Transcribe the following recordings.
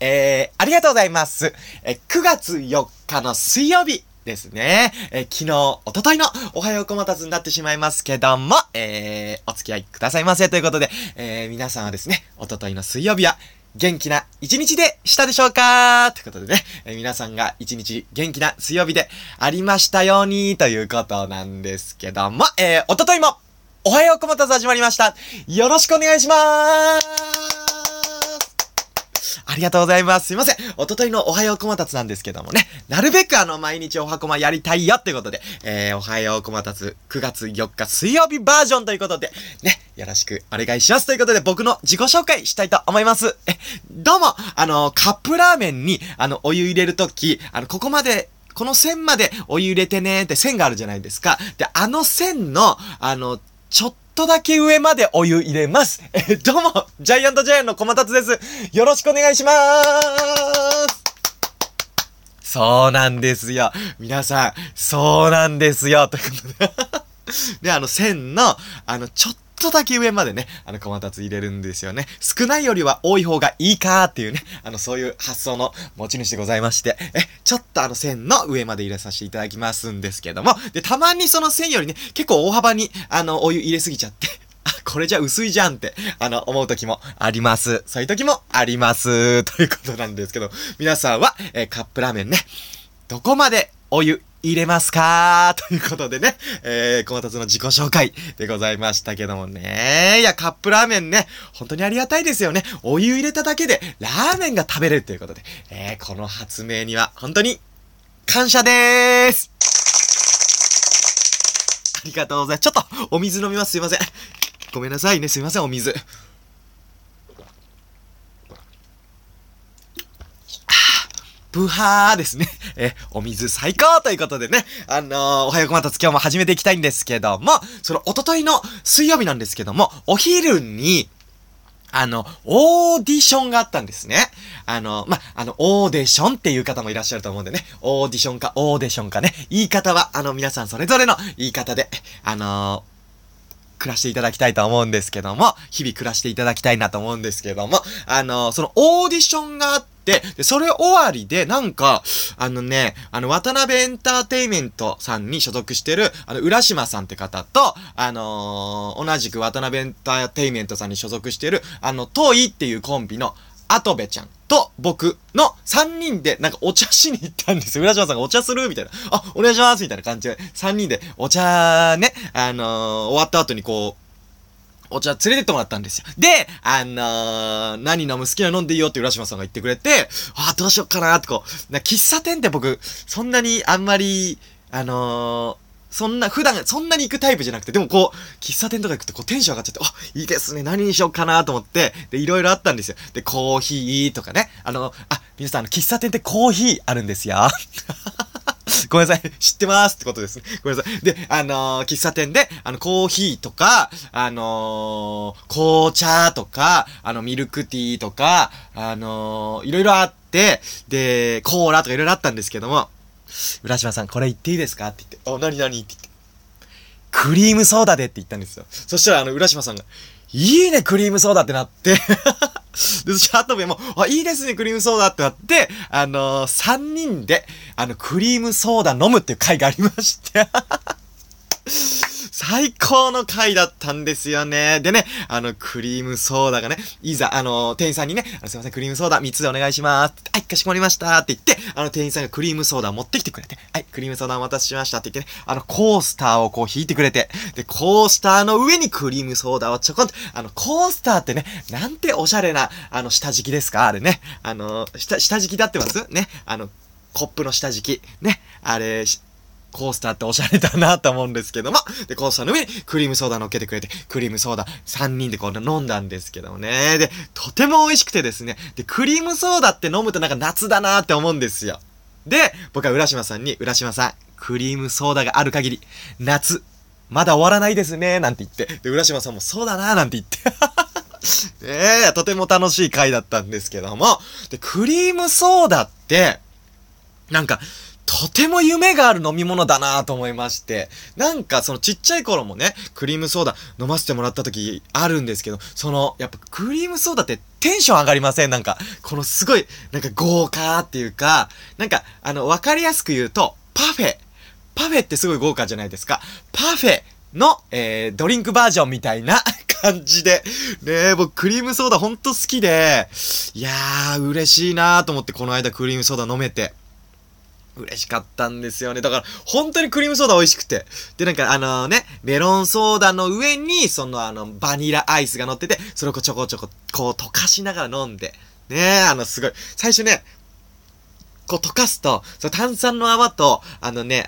えー、ありがとうございます。え、9月4日の水曜日ですね。えー、昨日、おとといのおはようこまたつになってしまいますけども、えー、お付き合いくださいませということで、えー、皆さんはですね、おとといの水曜日は、元気な一日でしたでしょうか？ということでね、えー皆さんが一日元気な水曜日でありましたようにということなんですけども、えー、おとといも、おはようこまたつ始まりました。よろしくお願いしまーすありがとうございます。すいません。おとといのおはようこまたつなんですけどもね、なるべくあの、毎日おはこまやりたいよっていうことで、えー、おはようこまたつ9月4日水曜日バージョンということで、ね、よろしくお願いしますということで、僕の自己紹介したいと思います。え、どうも、あの、カップラーメンに、あの、お湯入れるとき、あの、ここまで、この線までお湯入れてねって線があるじゃないですか。で、あの線の、あの、ちょっとだけ上までお湯入れます。え、どうも、ジャイアントジャイアンの小松です。よろしくお願いしまーす。そうなんですよ。皆さん、そうなんですよ。ということで。で、あの、線の、あの、ちょっっとだけ上までね、あの、小松入れるんですよね。少ないよりは多い方がいいかーっていうね、あの、そういう発想の持ち主でございまして、え、ちょっとあの線の上まで入れさせていただきますんですけども、で、たまにその線よりね、結構大幅に、あの、お湯入れすぎちゃって、あ、これじゃ薄いじゃんって、あの、思う時もあります。そういう時もあります。ということなんですけど、皆さんは、えカップラーメンね、どこまでお湯入れますか？ということでね、えー、小松の自己紹介でございましたけどもね。いや、カップラーメンね、本当にありがたいですよね。お湯入れただけで、ラーメンが食べれるということで、えー、この発明には、本当に、感謝でーすありがとうございます。ちょっと、お水飲みます。すいません。ごめんなさいね。すいません、お水。ブハーですね。え、お水最高ということでね。あのー、おはようこまたつ今日も始めていきたいんですけども、その、おとといの水曜日なんですけども、お昼に、あの、オーディションがあったんですね。あの、ま、あの、オーディションっていう方もいらっしゃると思うんでね。オーディションか、オーディションかね。言い方は、あの、皆さんそれぞれの言い方で、あのー暮らしていただきたいと思うんですけども、日々暮らしていただきたいなと思うんですけども、あの、そのオーディションがあって、で、それ終わりで、なんか、あのね、あの、渡辺エンターテイメントさんに所属してる、あの、浦島さんって方と、あのー同じく渡辺エンターテイメントさんに所属してる、あの、トイっていうコンビの、アトベちゃんと僕の3人でなんかお茶しに行ったんですよ。浦島さんがお茶するみたいな。あ、お願いしますみたいな感じで、3人でお茶ね、あのー終わった後にこう、お茶連れてってもらったんですよ。で、あのー、何飲む好きなの飲んでいいよって浦島さんが言ってくれて、あーどうしよっかなってこう、な喫茶店って僕、そんなにあんまり、あのー、そんな、普段、そんなに行くタイプじゃなくて、でもこう、喫茶店とか行くとこうテンション上がっちゃって、あ、いいですね、何にしようかなと思って、で、いろいろあったんですよ。で、コーヒーとかね、あの、あ、皆さん、あの、喫茶店ってコーヒーあるんですよ。ごめんなさい。知ってますってことですね。ごめんなさい。で、あのー喫茶店で、あの、コーヒーとか、あのー紅茶とか、あの、ミルクティーとか、あのーいろいろあって、で、コーラとかいろいろあったんですけども、浦島さん、これ言っていいですか？って言って、あ、なになにって言って、クリームソーダでって言ったんですよ。そしたら、あの、浦島さんが、いいね、クリームソーダってなって、で、そしたら、後部も、あ、いいですね、クリームソーダってなって、あのー、3人で、あの、クリームソーダ飲むっていう回がありまして、最高の回だったんですよね。でね、あの、クリームソーダがね、いざ、あの、店員さんにね、あのすいません、クリームソーダ3つでお願いします。はい、かしこまりましたって言って、あの、店員さんがクリームソーダを持ってきてくれて、はい、クリームソーダをお待たせしましたって言ってね、あの、コースターをこう引いてくれて、で、コースターの上にクリームソーダをちょこんと、あの、コースターってね、なんておしゃれな、あの、下敷きですか？あれね。あの、下、下敷きだってます？ね。あの、コップの下敷き。ね。あれ、コースターっておしゃれだなと思うんですけども、で、コースターの上にクリームソーダ乗っけてくれて、クリームソーダ3人でこう飲んだんですけどもね。で、とても美味しくてですね、で、クリームソーダって飲むとなんか夏だなって思うんですよ。で、僕は浦島さんに、浦島さん、クリームソーダがある限り、夏、まだ終わらないですね、なんて言って。で、浦島さんもそうだな、なんて言って。ねえ、とても楽しい回だったんですけども、で、クリームソーダって、なんか、とても夢がある飲み物だなと思いまして。なんかそのちっちゃい頃もね、クリームソーダ飲ませてもらった時あるんですけど、その、やっぱクリームソーダってテンション上がりません？なんか、このすごい、なんか豪華っていうか、なんか、あの、わかりやすく言うと、パフェ。パフェってすごい豪華じゃないですか。パフェの、えー、ドリンクバージョンみたいな 感じで。ねえ、僕クリームソーダほんと好きで、いやー、嬉しいなーと思ってこの間クリームソーダ飲めて。嬉しかったんですよね。だから、本当にクリームソーダ美味しくて。で、なんかあのね、メロンソーダの上に、そのあの、バニラアイスが乗ってて、それをこちょこちょこ、こう溶かしながら飲んで。ねえ、あの、すごい。最初ね、こう溶かすと、その炭酸の泡と、あのね、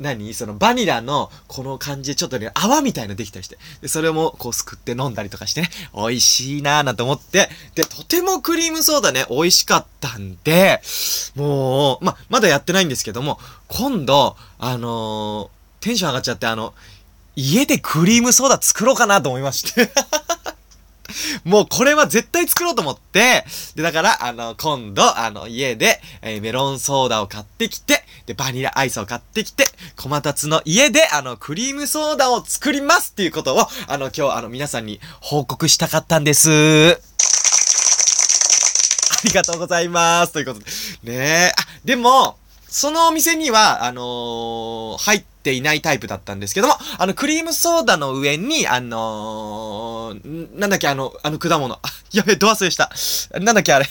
何？そのバニラのこの感じでちょっとね、泡みたいなできたりして。で、それもこうすくって飲んだりとかしてね、美味しいなーなんて思って、で、とてもクリームソーダね、美味しかったんで、もう、ま、まだやってないんですけども、今度、あのー、テンション上がっちゃって、あの、家でクリームソーダ作ろうかなと思いまして。もうこれは絶対作ろうと思って、で、だから、あの、今度、あの、家で、えー、メロンソーダを買ってきて、で、バニラアイスを買ってきて、小松つの家で、あの、クリームソーダを作りますっていうことを、あの、今日、あの、皆さんに報告したかったんです。ありがとうございます。ということで。ねえ。あ、でも、そのお店には、あのー、入っていないタイプだったんですけども、あの、クリームソーダの上に、あのー、なんだっけ、あの、あの果物。あ、やべ、ド忘れした。なんだっけ、あれ。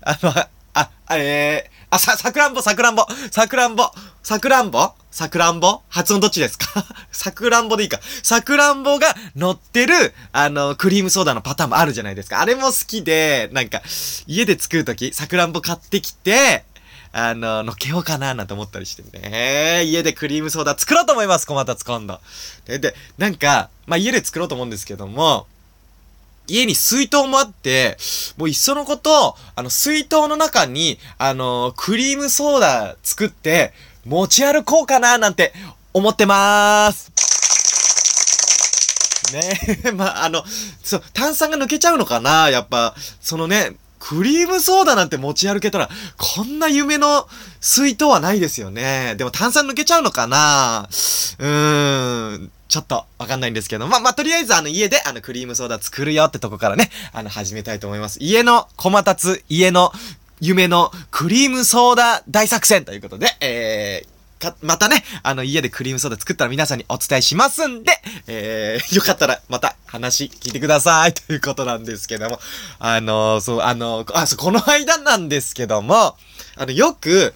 あの、あ、えー、あ、さ、さくらんぼ、さくらんぼ、さくらんぼ、さくらんぼ？さくらんぼ？発音どっちですか？さくらんぼでいいか。さくらんぼが乗ってる、あの、クリームソーダのパターンもあるじゃないですか。あれも好きで、なんか、家で作るとき、さくらんぼ買ってきて、あの、のけようかななんて思ったりしてね。家でクリームソーダ作ろうと思います、小松今度。で、で、なんか、まあ、家で作ろうと思うんですけども、家に水筒もあって、もういっそのこと、あの、水筒の中に、あの、クリームソーダ作って、持ち歩こうかななんて思ってまーす。ねえ まあ、あの、そう、炭酸が抜けちゃうのかなやっぱ、そのね、クリームソーダなんて持ち歩けたら、こんな夢の水筒はないですよね。でも炭酸抜けちゃうのかな？うーん。ちょっとわかんないんですけど、ま、まあ、とりあえずあの家であのクリームソーダ作るよってとこからね、あの始めたいと思います。家の小松つ、家の夢のクリームソーダ大作戦ということで、えー、か、またね、あの、家でクリームソーダ作ったら皆さんにお伝えしますんで、えー、よかったらまた話聞いてください。ということなんですけども、あのー、そう、あのー、あ、そう、この間なんですけども、あの、よく、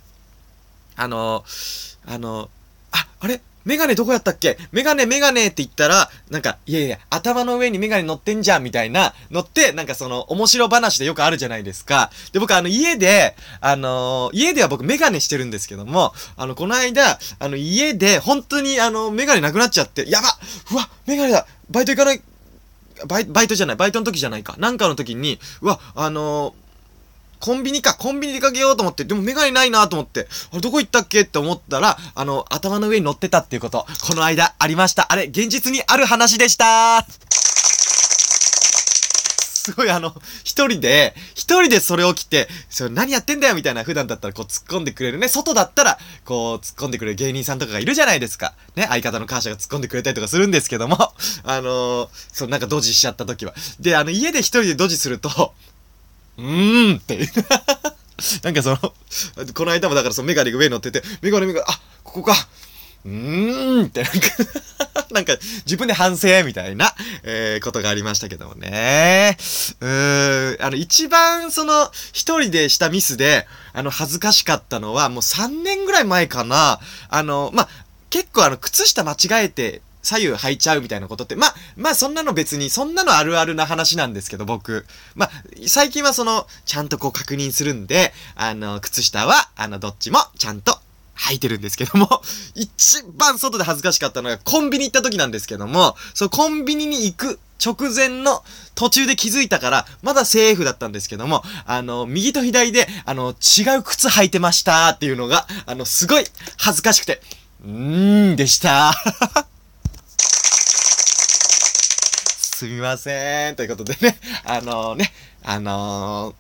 あのー、あのあ、あれ？メガネどこやったっけ？メガネメガネって言ったら、なんか、いやいや、頭の上にメガネ乗ってんじゃんみたいなのって、なんかその、面白話でよくあるじゃないですか。で、僕あの、家で、あのー、家では僕メガネしてるんですけども、あの、この間、あの、家で、本当にあの、メガネなくなっちゃって、やばうわメガネだバイト行かない、バイバイトじゃない、バイトの時じゃないか。なんかの時に、うわ、あのーコンビニか、コンビニ出かけようと思って、でもメガネないなと思って、あれどこ行ったっけって思ったら、あの、頭の上に乗ってたっていうこと、この間ありました。あれ、現実にある話でしたすごいあの、一人で、一人でそれを着て、それ何やってんだよみたいな普段だったらこう突っ込んでくれるね。外だったら、こう突っ込んでくれる芸人さんとかがいるじゃないですか。ね、相方の感謝が突っ込んでくれたりとかするんですけども、あのー、そう、なんかドジしちゃった時は。で、あの、家で一人でドジすると、うーんって。なんかその、この間もだからそのメガネが上に乗ってて、メガネメガネ、あ、ここか。うーんって なんかなんか自分で反省みたいな、えー、ことがありましたけどもね。うーん、あの一番その一人でしたミスで、あの恥ずかしかったのはもう3年ぐらい前かな。あの、まあ、結構あの靴下間違えて左右履いちゃうみたいなことって、まあ、まあそんなの別に、そんなのあるあるな話なんですけど、僕。まあ、最近はその、ちゃんとこう確認するんで、あの、靴下は、あの、どっちもちゃんと履いてるんですけども、一番外で恥ずかしかったのがコンビニ行った時なんですけども、そのコンビニに行く直前の途中で気づいたから、まだセーフだったんですけども、あの、右と左で、あの、違う靴履いてましたっていうのが、あの、すごい恥ずかしくて、うーんでした。すみません。ということでね、あのー、ね、あの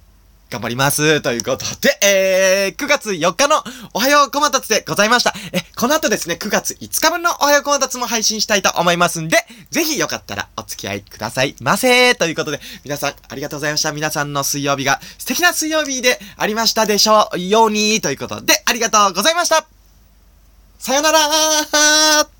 ー、頑張ります。ということで、えー、9月4日のおはようこまたつでございました。え、この後ですね、9月5日分のおはようこまたつも配信したいと思いますんで、ぜひよかったらお付き合いくださいませ。ということで、皆さんありがとうございました。皆さんの水曜日が素敵な水曜日でありましたでしょうように、ということで、ありがとうございました。さよならー